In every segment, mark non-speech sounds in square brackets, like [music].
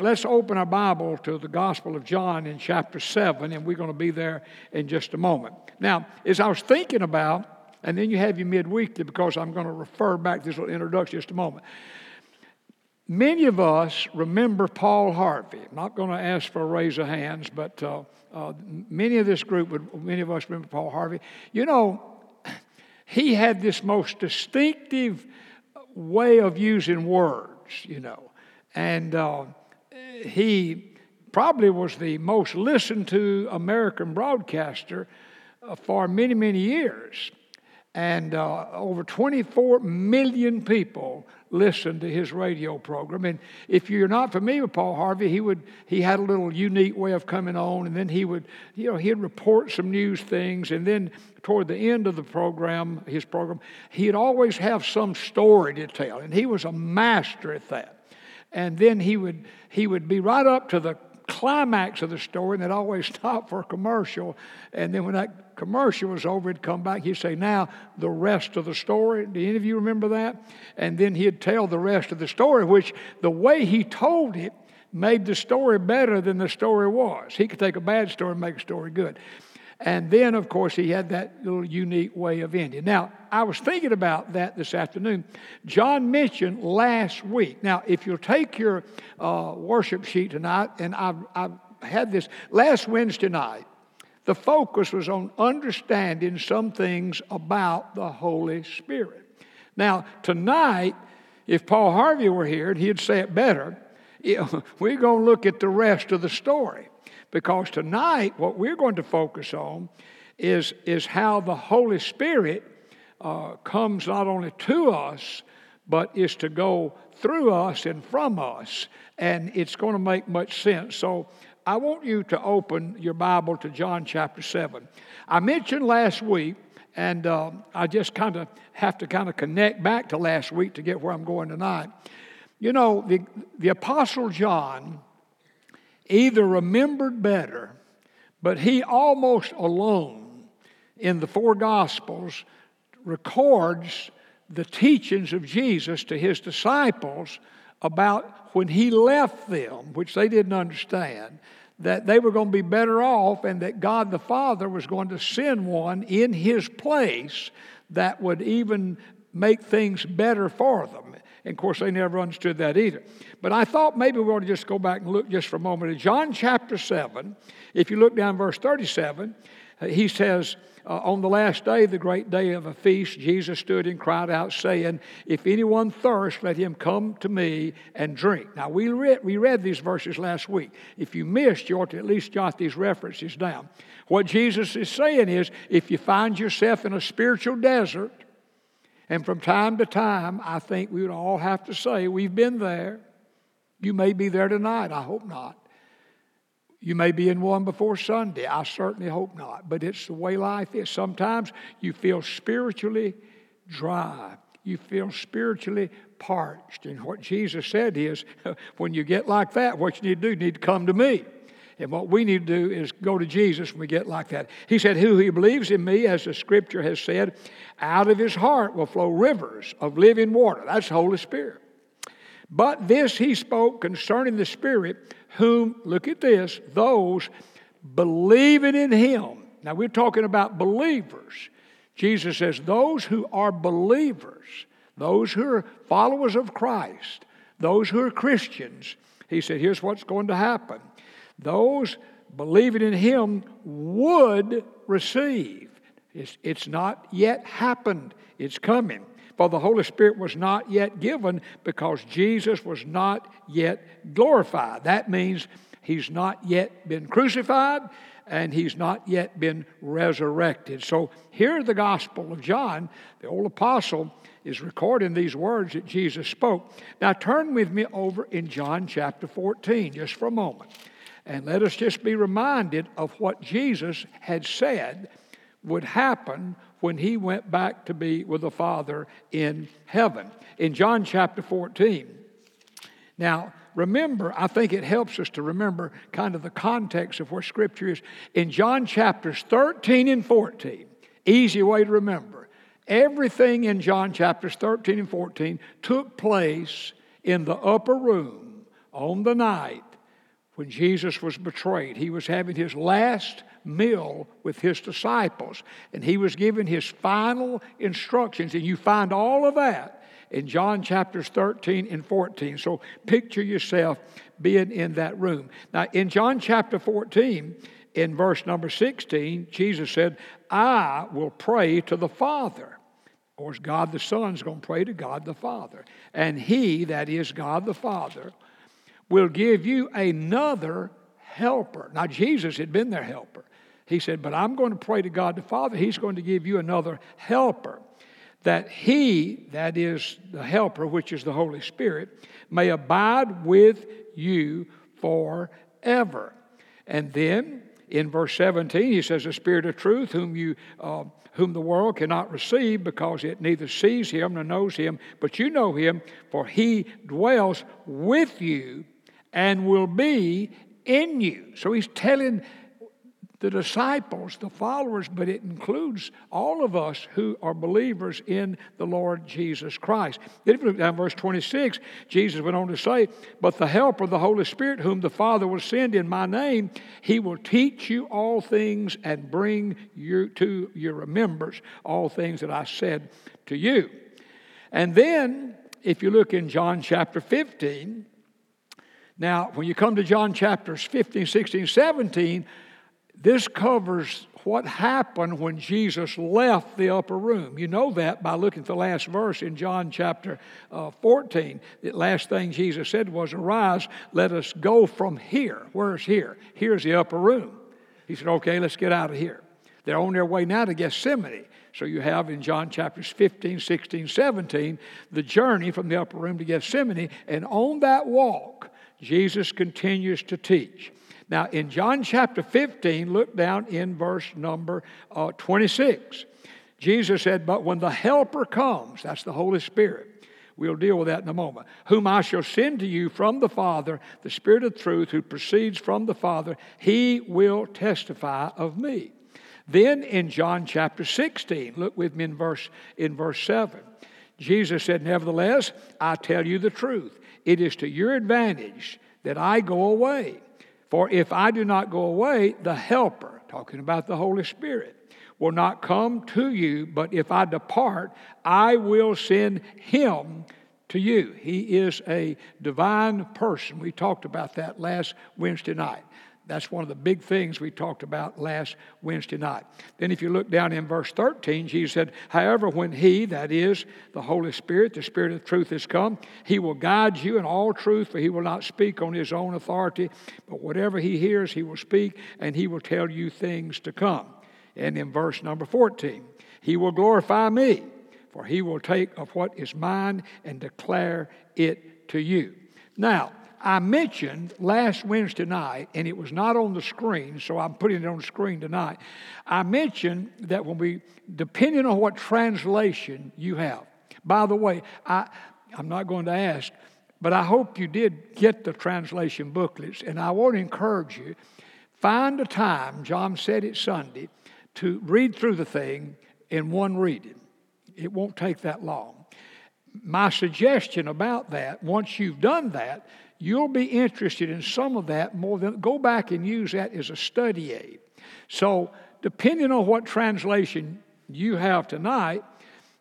Let's open our Bible to the Gospel of John in chapter 7, and we're going to be there in just a moment. Now, as I was thinking about, and then you have your midweekly because I'm going to refer back to this little introduction just a moment. Many of us remember Paul Harvey. I'm not going to ask for a raise of hands, but uh, uh, many of this group would, many of us remember Paul Harvey. You know, he had this most distinctive way of using words, you know, and uh, he probably was the most listened to American broadcaster uh, for many, many years. And uh, over 24 million people listened to his radio program. And if you're not familiar with Paul Harvey, he would he had a little unique way of coming on, and then he would you know he'd report some news things, and then toward the end of the program, his program, he'd always have some story to tell, and he was a master at that and then he would he would be right up to the climax of the story, and they'd always [laughs] stop for a commercial. And then when that commercial was over, he'd come back. He'd say, "Now the rest of the story." Do any of you remember that? And then he'd tell the rest of the story, which the way he told it made the story better than the story was. He could take a bad story and make a story good. And then, of course, he had that little unique way of ending. Now, I was thinking about that this afternoon. John mentioned last week. Now, if you'll take your uh, worship sheet tonight, and I've, I've had this last Wednesday night, the focus was on understanding some things about the Holy Spirit. Now, tonight, if Paul Harvey were here, he'd say it better. [laughs] We're going to look at the rest of the story. Because tonight, what we're going to focus on is, is how the Holy Spirit uh, comes not only to us, but is to go through us and from us. And it's going to make much sense. So I want you to open your Bible to John chapter 7. I mentioned last week, and uh, I just kind of have to kind of connect back to last week to get where I'm going tonight. You know, the, the Apostle John either remembered better, but he almost alone in the four Gospels records the teachings of Jesus to his disciples about when he left them, which they didn't understand, that they were going to be better off and that God the Father was going to send one in his place that would even make things better for them. And of course, they never understood that either. But I thought maybe we ought to just go back and look just for a moment at John chapter 7. If you look down verse 37, uh, he says, uh, On the last day, the great day of a feast, Jesus stood and cried out, saying, If anyone thirst, let him come to me and drink. Now, we read, we read these verses last week. If you missed, you ought to at least jot these references down. What Jesus is saying is, if you find yourself in a spiritual desert, and from time to time, I think we would all have to say, We've been there. You may be there tonight. I hope not. You may be in one before Sunday. I certainly hope not. But it's the way life is. Sometimes you feel spiritually dry, you feel spiritually parched. And what Jesus said is, [laughs] when you get like that, what you need to do, you need to come to me. And what we need to do is go to Jesus when we get like that. He said, Who he believes in me, as the scripture has said, out of his heart will flow rivers of living water. That's the Holy Spirit. But this he spoke concerning the Spirit, whom, look at this, those believing in him. Now we're talking about believers. Jesus says, Those who are believers, those who are followers of Christ, those who are Christians, he said, Here's what's going to happen those believing in him would receive. It's, it's not yet happened, it's coming. For the Holy Spirit was not yet given because Jesus was not yet glorified. That means he's not yet been crucified and he's not yet been resurrected. So here the Gospel of John, the old apostle, is recording these words that Jesus spoke. Now turn with me over in John chapter 14 just for a moment. And let us just be reminded of what Jesus had said would happen when he went back to be with the Father in heaven. In John chapter 14. Now, remember, I think it helps us to remember kind of the context of where Scripture is. In John chapters 13 and 14, easy way to remember, everything in John chapters 13 and 14 took place in the upper room on the night when Jesus was betrayed. He was having his last meal with his disciples, and he was giving his final instructions. And you find all of that in John chapters 13 and 14. So picture yourself being in that room. Now, in John chapter 14, in verse number 16, Jesus said, I will pray to the Father. Of course, God the Son is going to pray to God the Father. And He, that is God the Father, will give you another helper. Now, Jesus had been their helper. He said, But I'm going to pray to God the Father. He's going to give you another helper, that He, that is the helper, which is the Holy Spirit, may abide with you forever. And then in verse 17, he says, The Spirit of truth, whom you. Uh, whom the world cannot receive because it neither sees him nor knows him, but you know him, for he dwells with you and will be in you. So he's telling the disciples, the followers, but it includes all of us who are believers in the Lord Jesus Christ. Then if you look down verse 26, Jesus went on to say, But the helper, of the Holy Spirit, whom the Father will send in my name, he will teach you all things and bring you to your remembrance all things that I said to you. And then, if you look in John chapter 15, now, when you come to John chapters 15, 16, 17, this covers what happened when Jesus left the upper room. You know that by looking at the last verse in John chapter uh, 14. The last thing Jesus said was, Arise, let us go from here. Where's here? Here's the upper room. He said, Okay, let's get out of here. They're on their way now to Gethsemane. So you have in John chapters 15, 16, 17, the journey from the upper room to Gethsemane. And on that walk, Jesus continues to teach. Now, in John chapter 15, look down in verse number uh, 26. Jesus said, But when the Helper comes, that's the Holy Spirit, We'll deal with that in a moment. Whom I shall send to you from the Father, the Spirit of truth, who proceeds from the Father, he will testify of me. Then in John chapter 16, look with me in verse, in verse 7. Jesus said, Nevertheless, I tell you the truth. It is to your advantage that I go away. For if I do not go away, the Helper, talking about the Holy Spirit, will not come to you, but if I depart, I will send him to you. He is a divine person. We talked about that last Wednesday night. That's one of the big things we talked about last Wednesday night. Then, if you look down in verse 13, Jesus said, However, when He, that is the Holy Spirit, the Spirit of truth, has come, He will guide you in all truth, for He will not speak on His own authority, but whatever He hears, He will speak, and He will tell you things to come. And in verse number 14, He will glorify me, for He will take of what is mine and declare it to you. Now, I mentioned last Wednesday night, and it was not on the screen, so I'm putting it on the screen tonight. I mentioned that when we, depending on what translation you have, by the way, I, I'm not going to ask, but I hope you did get the translation booklets, and I want to encourage you find a time, John said it Sunday, to read through the thing in one reading. It won't take that long. My suggestion about that, once you've done that, you'll be interested in some of that more than go back and use that as a study aid. So, depending on what translation you have tonight,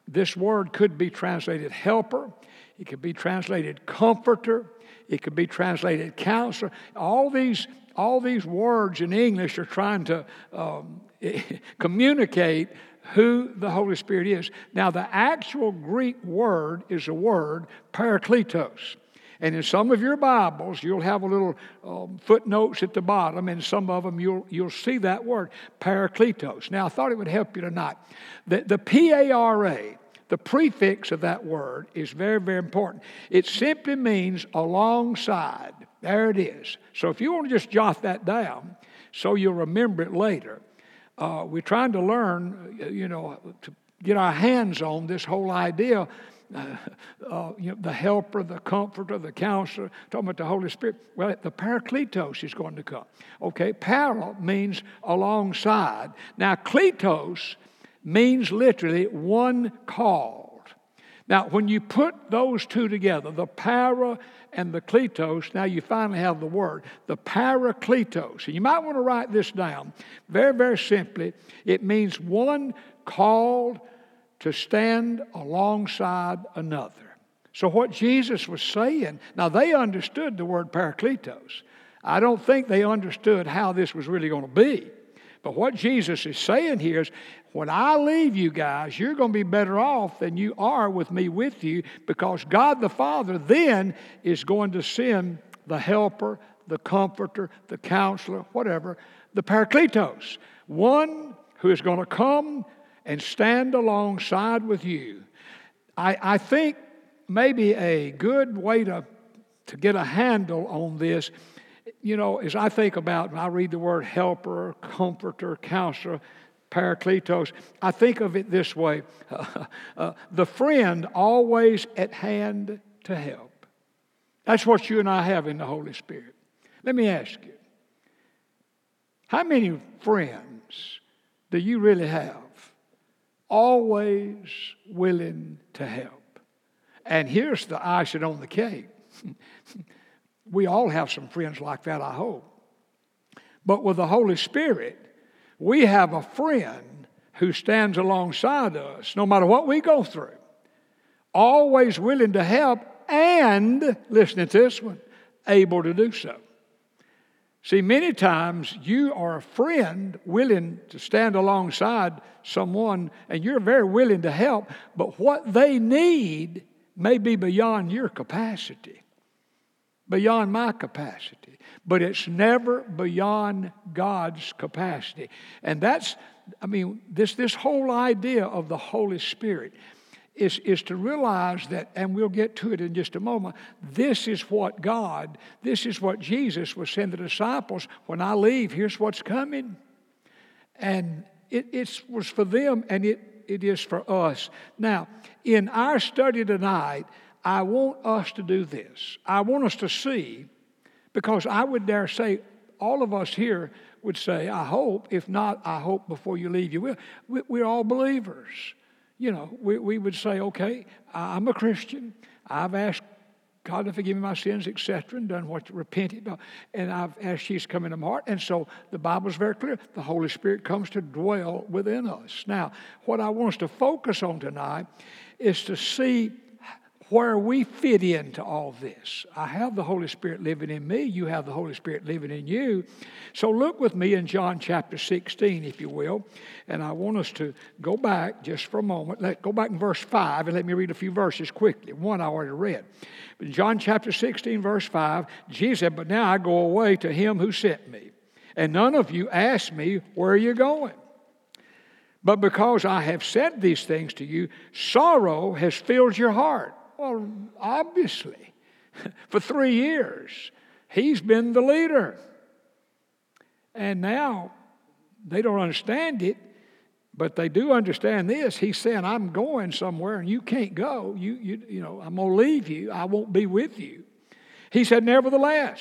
this word could be translated helper, it could be translated comforter, it could be translated counselor. All these, all these words in English are trying to um, [laughs] communicate who the Holy Spirit is. Now, the actual Greek word is a word, parakletos. And in some of your Bibles, you'll have a little um, footnotes at the bottom, and some of them you'll, you'll see that word, parakletos. Now, I thought it would help you tonight. The, the P A R A, the prefix of that word, is very, very important. It simply means alongside. There it is. So if you want to just jot that down so you'll remember it later, uh, we're trying to learn, you know, to get our hands on this whole idea [laughs] uh, you know, the helper, the comforter, the counselor, talking about the Holy Spirit. Well, the Parakletos is going to come. Okay, para means alongside. Now, kletos means literally one called. Now, when you put those two together, the para and the kletos, now you finally have the word, the parakletos. And you might want to write this down. Very, very simply, it means one called to stand alongside another. So, what Jesus was saying, now they understood the word parakletos. I don't think they understood how this was really going to be. But what Jesus is saying here is when I leave you guys, you're going to be better off than you are with me with you because God the Father then is going to send the helper, the comforter, the counselor, whatever, the parakletos, one who is going to come and stand alongside with you. I, I think maybe a good way to, to get a handle on this, you know, as I think about, I read the word helper, comforter, counselor, parakletos, I think of it this way [laughs] uh, the friend always at hand to help. That's what you and I have in the Holy Spirit. Let me ask you how many friends do you really have? Always willing to help. And here's the icing on the cake. [laughs] we all have some friends like that, I hope. But with the Holy Spirit, we have a friend who stands alongside us no matter what we go through, always willing to help and, listening to this one, able to do so. See, many times you are a friend willing to stand alongside someone and you're very willing to help, but what they need may be beyond your capacity, beyond my capacity but it's never beyond God's capacity. And that's, I mean, this, this whole idea of the Holy Spirit is, is to realize that, and we'll get to it in just a moment, this is what God, this is what Jesus was saying to the disciples when I leave, here's what's coming. And it, it was for them and it, it is for us. Now, in our study tonight, I want us to do this. I want us to see because I would dare say, all of us here would say, I hope, if not, I hope before you leave you will. We're all believers. You know, we, we would say, okay, I'm a Christian. I've asked God to forgive me my sins, etc., and done what repented. Uh, and I've asked Jesus to come into my heart. And so the Bible is very clear. The Holy Spirit comes to dwell within us. Now, what I want us to focus on tonight is to see where we fit into all this. I have the Holy Spirit living in me. You have the Holy Spirit living in you. So look with me in John chapter 16, if you will. And I want us to go back just for a moment. Let go back in verse 5 and let me read a few verses quickly. One I already read. But John chapter 16, verse 5, Jesus said, But now I go away to him who sent me. And none of you ask me, Where are you going? But because I have said these things to you, sorrow has filled your heart. Well, obviously, [laughs] for three years, he's been the leader. And now they don't understand it, but they do understand this. He's saying, I'm going somewhere and you can't go. You, you, you know, I'm going to leave you. I won't be with you. He said, Nevertheless,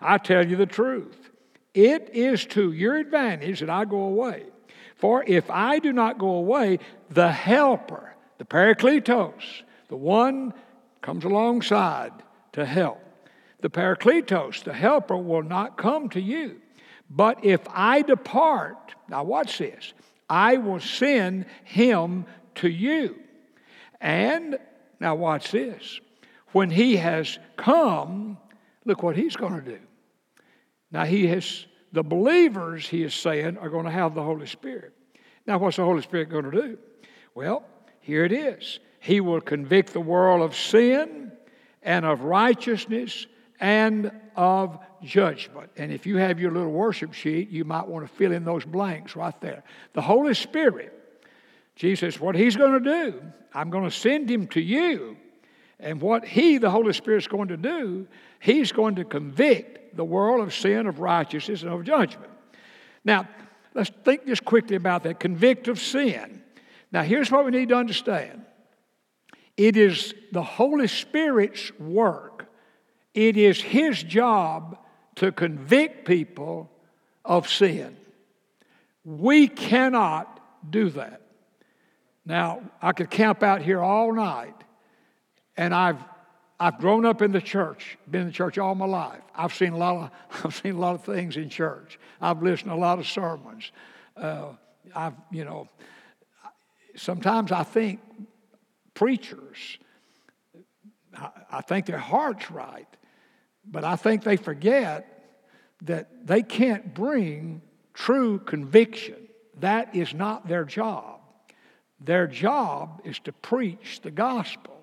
I tell you the truth. It is to your advantage that I go away. For if I do not go away, the Helper, the Parakletos, the one comes alongside to help. The Parakletos, the helper, will not come to you. But if I depart, now watch this, I will send him to you. And now watch this. When he has come, look what he's going to do. Now he has the believers, he is saying, are going to have the Holy Spirit. Now, what's the Holy Spirit going to do? Well, here it is. He will convict the world of sin and of righteousness and of judgment. And if you have your little worship sheet, you might want to fill in those blanks right there. The Holy Spirit, Jesus, what He's going to do, I'm going to send Him to you. And what He, the Holy Spirit, is going to do, He's going to convict the world of sin, of righteousness, and of judgment. Now, let's think just quickly about that convict of sin. Now, here's what we need to understand it is the Holy Spirit's work, it is His job to convict people of sin. We cannot do that. Now, I could camp out here all night And I've I've grown up in the church, been in the church all my life. I've seen a lot of [laughs] I've seen a lot of things in church. I've listened to a lot of sermons. Uh, I've you know sometimes I think preachers I, think their heart's right, but I think they forget that they can't bring true conviction. That is not their job. Their job is to preach the gospel.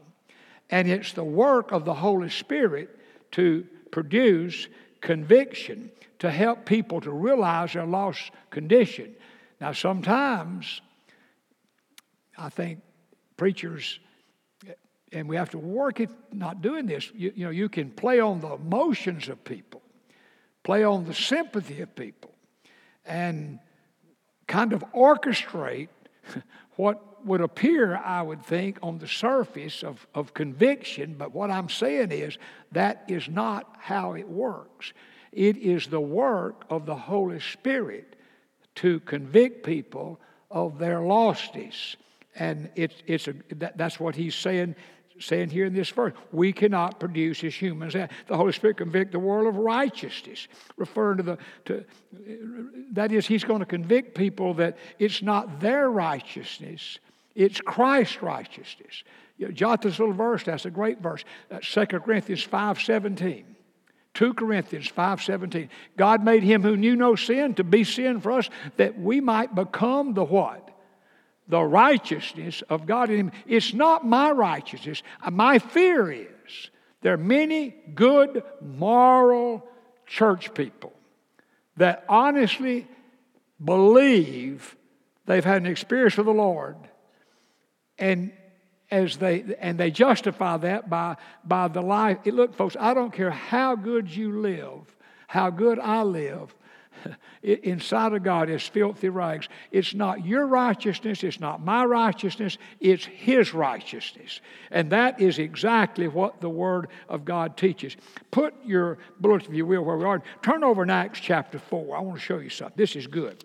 And it's the work of the Holy Spirit to produce conviction, to help people to realize their lost condition. Now, sometimes I think preachers, and we have to work at not doing this, you, you know, you can play on the emotions of people, play on the sympathy of people, and kind of orchestrate [laughs] what would appear, I would think, on the surface of, of conviction, but what I'm saying is that is not how it works. It is the work of the Holy Spirit to convict people of their lostness. And it's, it's a, that, that's what he's saying saying here in this verse. We cannot produce as humans. The Holy Spirit convict the world of righteousness, referring to the to that is, He's going to convict people that it's not their righteousness, it's Christ's righteousness. You know, jot this little verse, that's a great verse. Uh, that's 2 Corinthians 5:17. 2 Corinthians 5:17. God made him who knew no sin to be sin for us that we might become the what? The righteousness of God in him. It's not my righteousness. Uh, my fear is there are many good, moral church people that honestly believe they've had an experience with the Lord and as they and they justify that by by the life. Look, folks, I don't care how good you live, how good I live [laughs] inside of God is filthy rags. It's not your righteousness, it's not my righteousness, it's His righteousness. And that is exactly what the Word of God teaches. Put your bulletin, if you will, where we are. Turn over in Acts chapter 4. I want to show you something. This is good.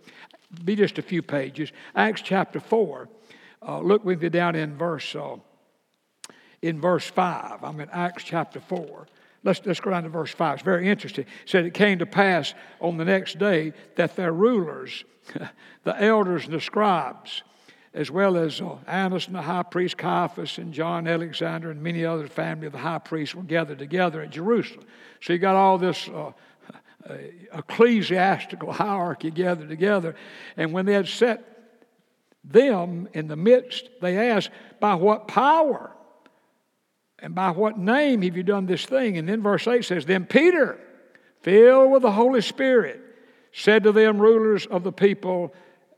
Be just a few pages. Acts chapter 4. Uh, look with me down in verse, uh, in verse 5. I'm in Acts chapter 4. Let's, let's go down to verse 5. It's very interesting. It said, It came to pass on the next day that their rulers, [laughs] the elders and the scribes, as well as uh, Annas and the high priest Caiaphas and John Alexander and many other family of the high priests were gathered together at Jerusalem. So you got all this uh, uh, ecclesiastical [laughs] hierarchy gathered together. And when they had set them in the midst, they asked, By what power? And by what name have you done this thing? And then verse 8 says, Then Peter, filled with the Holy Spirit, said to them, rulers of the people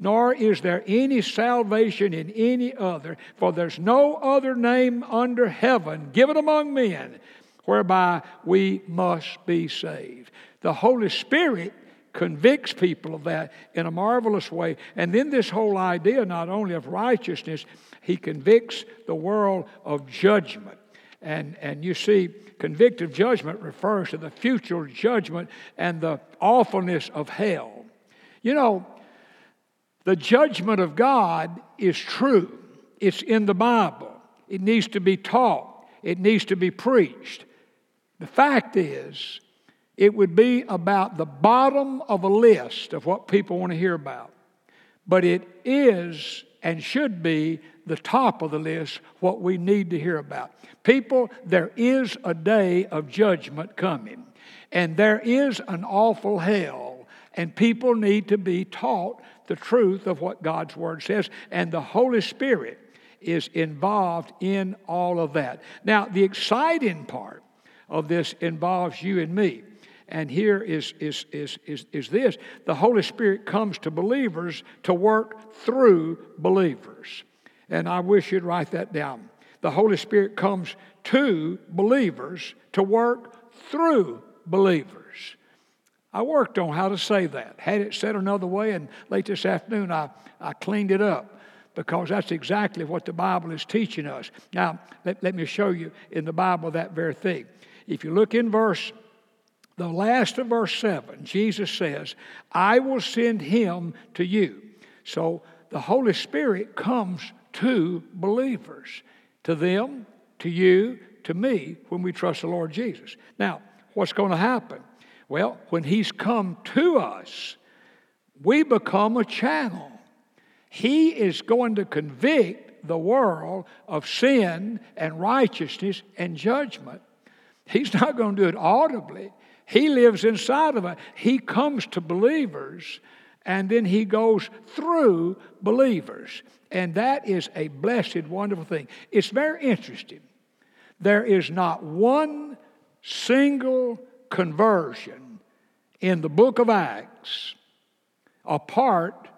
Nor is there any salvation in any other, for there's no other name under heaven given among men whereby we must be saved. The Holy Spirit convicts people of that in a marvelous way. And then this whole idea not only of righteousness, he convicts the world of judgment. And, and you see, convictive judgment refers to the future judgment and the awfulness of hell. You know, the judgment of God is true, it's in the Bible. It needs to be taught, it needs to be preached. The fact is, it would be about the bottom of a list of what people want to hear about. But it is and should be the top of the list what we need to hear about. People, there is a day of judgment coming, and there is an awful hell, and people need to be taught the truth of what God's Word says, and the Holy Spirit is involved in all of that. Now, the exciting part of this involves you and me. And here is, is, is, is, is this the Holy Spirit comes to believers to work through believers. And I wish you'd write that down. The Holy Spirit comes to believers to work through believers. I worked on how to say that. Had it said another way, and late this afternoon I, I cleaned it up because that's exactly what the Bible is teaching us. Now, let, let me show you in the Bible that very thing. If you look in verse, the last of verse 7, Jesus says, I will send him to you. So the Holy Spirit comes to believers, to them, to you, to me, when we trust the Lord Jesus. Now, what's going to happen? Well, when He's come to us, we become a channel. He is going to convict the world of sin and righteousness and judgment. He's not going to do it audibly. He lives inside of us. He comes to believers and then he goes through believers. And that is a blessed, wonderful thing. It's very interesting. There is not one single conversion in the book of Acts apart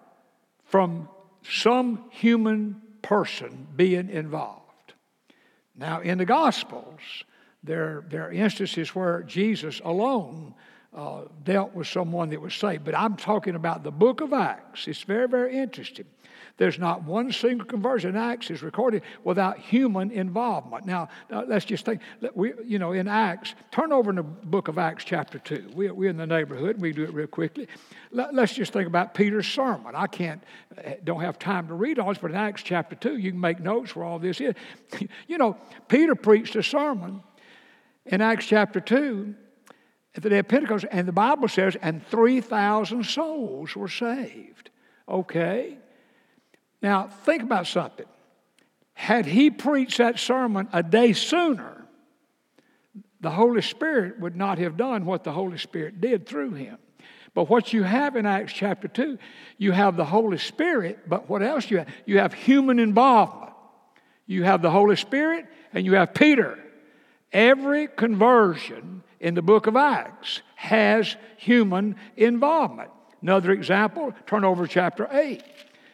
from some human person being involved. Now, in the Gospels, there, there are instances where Jesus alone uh, dealt with someone that was saved. But I'm talking about the book of Acts. It's very, very interesting. There's not one single conversion in Acts is recorded without human involvement. Now, uh, let's just think, we, you know, in Acts, turn over in the book of Acts, chapter 2. We, we're in the neighborhood, we do it real quickly. Let, us just think about Peter's sermon. I can't, uh, don't have time to read all this, but in Acts, chapter 2, you can make notes where all this is. [laughs] you know, Peter preached a sermon in Acts, chapter 2 at the day of Pentecost, and the Bible says, and 3,000 souls were saved. Okay? Now, think about something. Had he preached that sermon a day sooner, the Holy Spirit would not have done what the Holy Spirit did through him. But what you have in Acts chapter 2, you have the Holy Spirit, but what else you have? You have human involvement. You have the Holy Spirit and you have Peter. Every conversion in the book of Acts has human involvement. Another example, turn over chapter 8.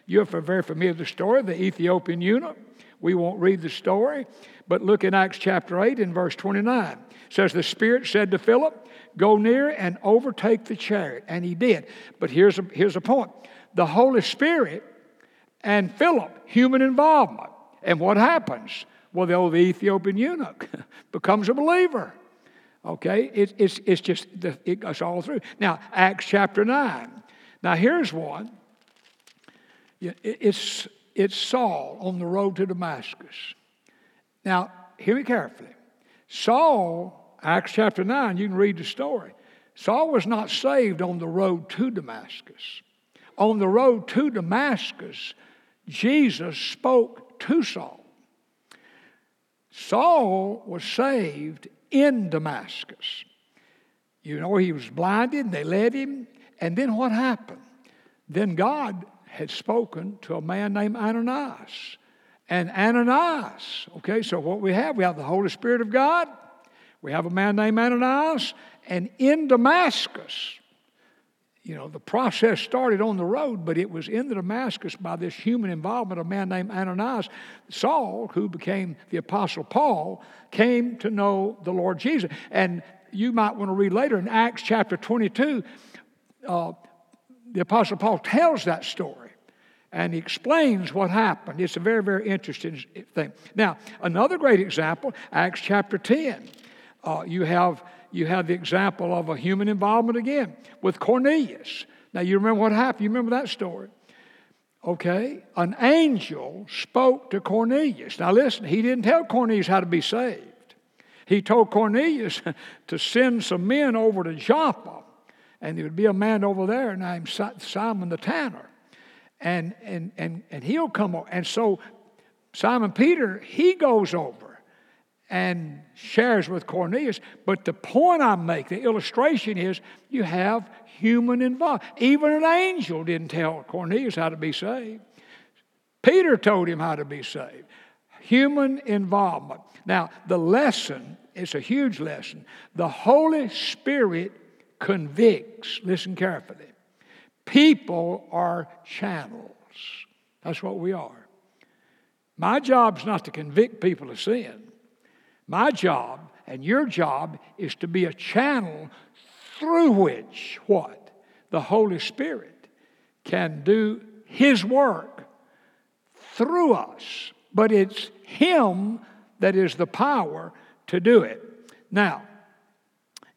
You're very familiar with the story of the Ethiopian eunuch. We won't read the story, but look in Acts chapter 8 in verse 29. It says, The Spirit said to Philip, Go near and overtake the chariot. And he did. But here's a, here's a point the Holy Spirit and Philip, human involvement. And what happens? Well, the old Ethiopian eunuch [laughs] becomes a believer. Okay? It, it's, it's just, it goes all through. Now, Acts chapter 9. Now, here's one. It's, it's Saul on the road to Damascus. Now, hear me carefully. Saul, Acts chapter 9, you can read the story. Saul was not saved on the road to Damascus. On the road to Damascus, Jesus spoke to Saul. Saul was saved in Damascus. You know, he was blinded, and they led him, and then what happened? Then God had spoken to a man named Ananias. And Ananias, okay, so what we have, we have the Holy Spirit of God, we have a man named Ananias, and in Damascus, you know, the process started on the road, but it was in the Damascus by this human involvement of a man named Ananias. Saul, who became the Apostle Paul, came to know the Lord Jesus. And you might want to read later in Acts chapter 22, uh, the Apostle Paul tells that story and he explains what happened. It's a very, very interesting thing. Now, another great example, Acts chapter 10. Uh, you have you have the example of a human involvement again with Cornelius. Now, you remember what happened? You remember that story? Okay, an angel spoke to Cornelius. Now, listen, he didn't tell Cornelius how to be saved. He told Cornelius [laughs] to send some men over to Joppa, and there would be a man over there named Simon the Tanner. And, and, and, and he'll come over. And so Simon Peter, he goes over and shares with Cornelius. But the point I make, the illustration is you have human involvement. Even an angel didn't tell Cornelius how to be saved. Peter told him how to be saved. Human involvement. Now, the lesson is a huge lesson. The Holy Spirit convicts. Listen carefully. People are channels. That's what we are. My job's not to convict people of sin. My job and your job is to be a channel through which what? The Holy Spirit can do His work through us. But it's Him that is the power to do it. Now,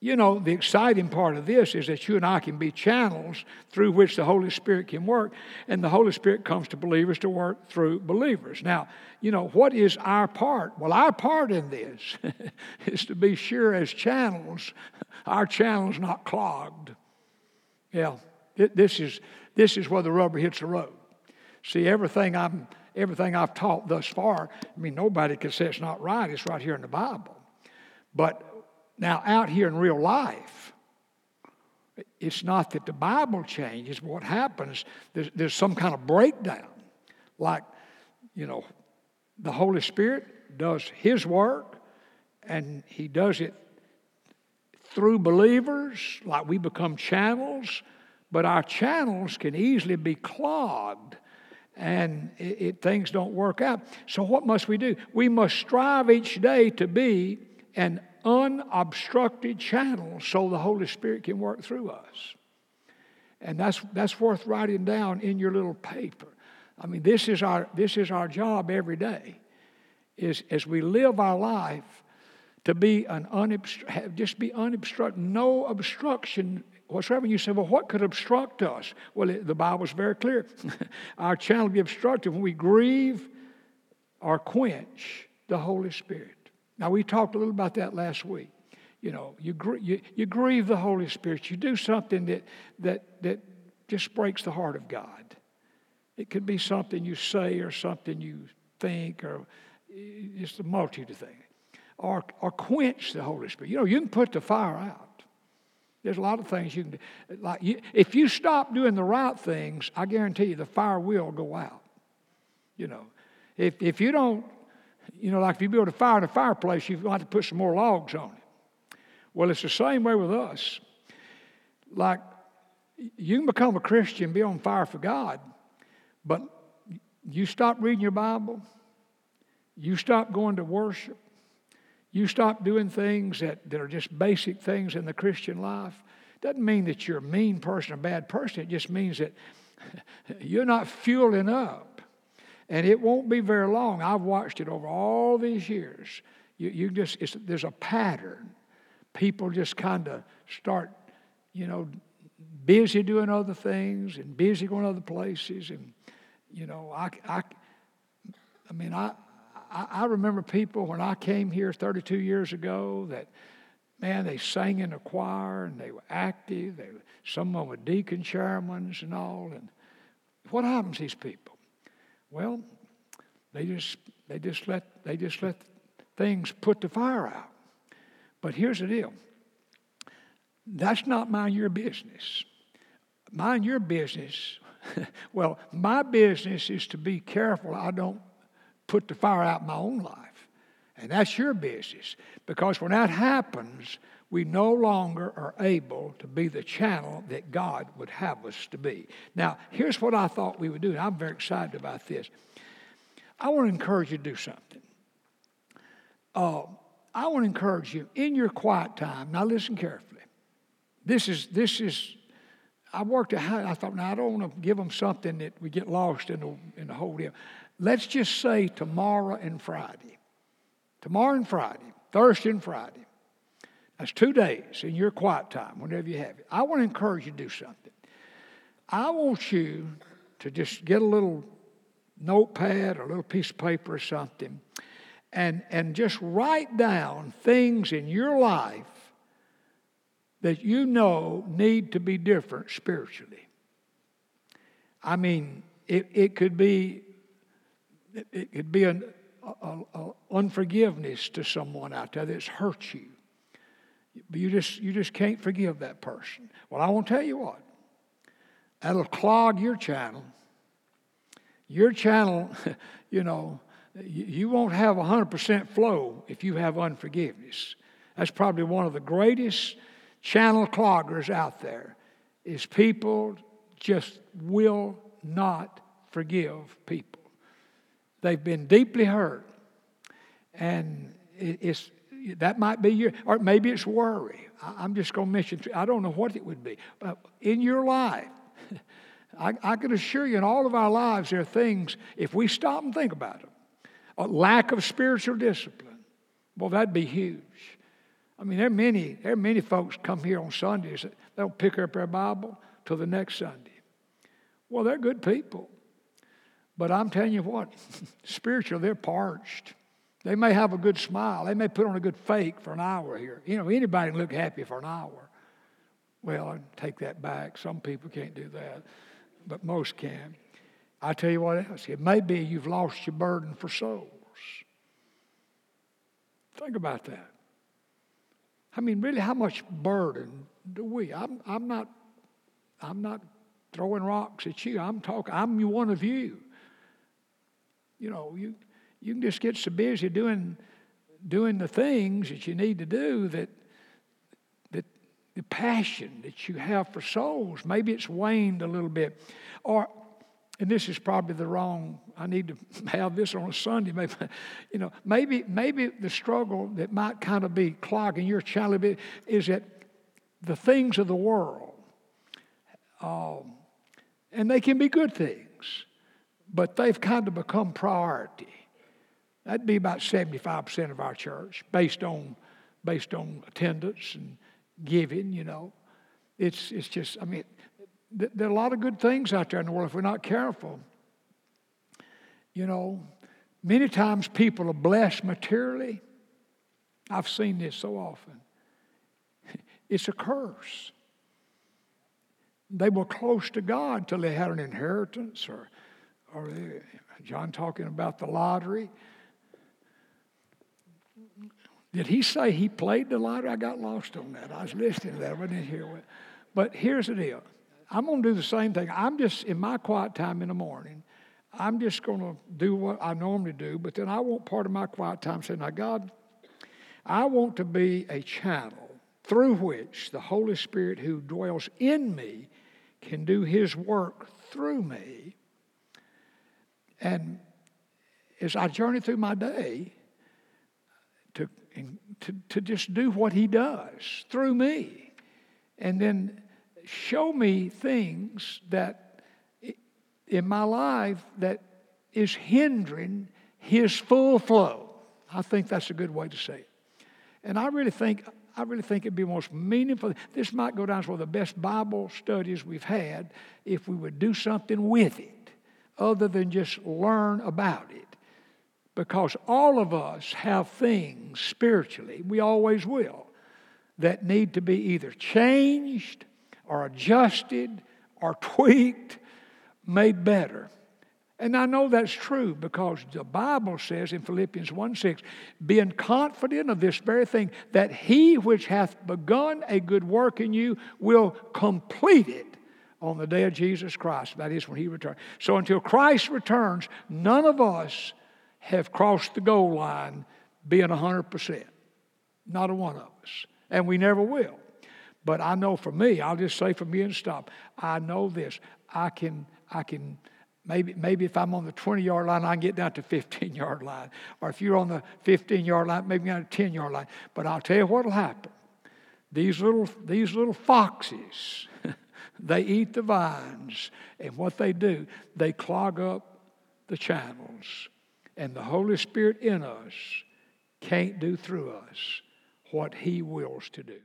you know, the exciting part of this is that you and I can be channels through which the Holy Spirit can work, and the Holy Spirit comes to believers to work through believers. Now, you know, what is our part? Well, our part in this [laughs] is to be sure as channels, our channel's not clogged. Yeah, this, is, this is where the rubber hits the road. See, everything, I'm, everything I've taught thus far, I mean, nobody can say it's not right. It's right here in the Bible. But now, out here in real life, it's not that the Bible changes. What happens, there's, there's some kind of breakdown. Like, you know, the Holy Spirit does His work, and He does it through believers, like we become channels, but our channels can easily be clogged and it, it, things don't work out. So, what must we do? We must strive each day to be an unobstructed channel so the Holy Spirit can work through us. And that's, that's worth writing down in your little paper. I mean, this is our, this is our job every day, is as we live our life to be an unobstru- just be unobstructed, no obstruction whatsoever. And you say, well, what could obstruct us? Well, it, the Bible's very clear. [laughs] our channel be obstructed when we grieve or quench the Holy Spirit. Now, we talked a little about that last week. You know, you, you, you grieve the Holy Spirit. You do something that, that, that just breaks the heart of God. It could be something you say or something you think or just a multitude of things. Or, or quench the Holy Spirit. You know, you can put the fire out. There's a lot of things you can do. Like you, if you stop doing the right things, I guarantee you the fire will go out. You know, if, if you don't you know, like if you build a fire in a fireplace, you've got to put some more logs on it. Well, it's the same way with us. Like, you can become a Christian, be on fire for God, but you stop reading your Bible, you stop going to worship, you stop doing things that, that are just basic things in the Christian life. Doesn't mean that you're a mean person or a bad person. It just means that [laughs] you're not fueling up and it won't be very long. I've watched it over all these years. You, you just, there's a pattern. People just kind of start, you know, busy doing other things and busy going other places. And, you know, I, I, I mean, I, I remember people when I came here 32 years ago that, man, they sang in the choir and they were active. They, some of them were deacon chairmen and all. And what happens to these people? Well, they just they just let they just let things put the fire out. But here's the deal. That's not mind your business. Mind your business. [laughs] well, my business is to be careful I don't put the fire out in my own life. And that's your business. Because when that happens, we no longer are able to be the channel that God would have us to be. Now, here's what I thought we would do, and I'm very excited about this. I want to encourage you to do something. Uh, I want to encourage you in your quiet time. Now, listen carefully. This is this is. I worked out. I thought, now I don't want to give them something that we get lost in the in the whole deal. Let's just say tomorrow and Friday. Tomorrow and Friday, Thursday and Friday. That's two days in your quiet time, whenever you have it. I want to encourage you to do something. I want you to just get a little notepad or a little piece of paper or something and, and just write down things in your life that you know need to be different spiritually. I mean, it, it could be it could be an a, a unforgiveness to someone out there that's hurt you. But you just, you just can't forgive that person. Well, I won't tell you what. That'll clog your channel. Your channel, [laughs] you know, you won't have 100% flow if you have unforgiveness. That's probably one of the greatest channel cloggers out there is people just will not forgive people. They've been deeply hurt. And it's, that might be your, or maybe it's worry. I, am just going to mention, I don't know what it would be. But in your life, [laughs] I, I can assure you, in all of our lives, there are things, if we stop and think about them, a lack of spiritual discipline, well, that'd be huge. I mean, there are many, there are many folks come here on Sundays, that they'll pick up their Bible till the next Sunday. Well, they're good people. But I'm telling you what, [laughs] spiritual, they're parched. They may have a good smile. They may put on a good fake for an hour here. You know, anybody can look happy for an hour. Well, I take that back. Some people can't do that, but most can. I tell you what else. It may be you've lost your burden for souls. Think about that. I mean, really, how much burden do we? I'm, I'm not. I'm not throwing rocks at you. I'm talking. I'm one of you. You know, you you can just get so busy doing doing the things that you need to do that that the passion that you have for souls maybe it's waned a little bit. Or and this is probably the wrong i need to have this on a sunday maybe [laughs] you know maybe maybe the struggle that might kind of be clogging your child a bit is that the things of the world um, and they can be good things but they've kind of become priority That'd be about 75% of our church based on, based on attendance and giving, you know. It's, it's just, I mean, th- there are a lot of good things out there in the world if we're not careful. You know, many times people are blessed materially. I've seen this so often. [laughs] It's a curse. They were close to God until they had an inheritance, or, or John talking about the lottery. Did he say he played the lottery? I got lost on that. I was listening to that. I wasn't here. But here's the deal. I'm going to do the same thing. I'm just, in my quiet time in the morning, I'm just going to do what I normally do, but then I want part of my quiet time saying, now, God, I want to be a channel through which the Holy Spirit who dwells in me can do his work through me. And as I journey through my day, and to, to just do what He does through me. And then show me things that in my life that is hindering His full flow. I think that's a good way to say it. And I really think I really think it'd be most meaningful. This might go down as one of the best Bible studies we've had if we would do something with it other than just learn about it. Because all of us have things spiritually, we always will, that need to be either changed or adjusted or [laughs] tweaked, made better. And I know that's true because the Bible says in Philippians 1 6, being confident of this very thing, that he which hath begun a good work in you will complete it on the day of Jesus Christ. That is when he returns. So until Christ returns, none of us have crossed the goal line being 100%. Not a one of us. And we never will. But I know for me, I'll just say for me and stop, I know this. I can, I can, maybe, maybe if I'm on the 20 yard line, I can get down to 15 yard line. Or if you're on the 15 yard line, maybe on a 10 yard line. But I'll tell you what will happen. These little, these little foxes, [laughs] they eat the vines. And what they do, they clog up the channels and the Holy Spirit in us can't do through us what He wills to do.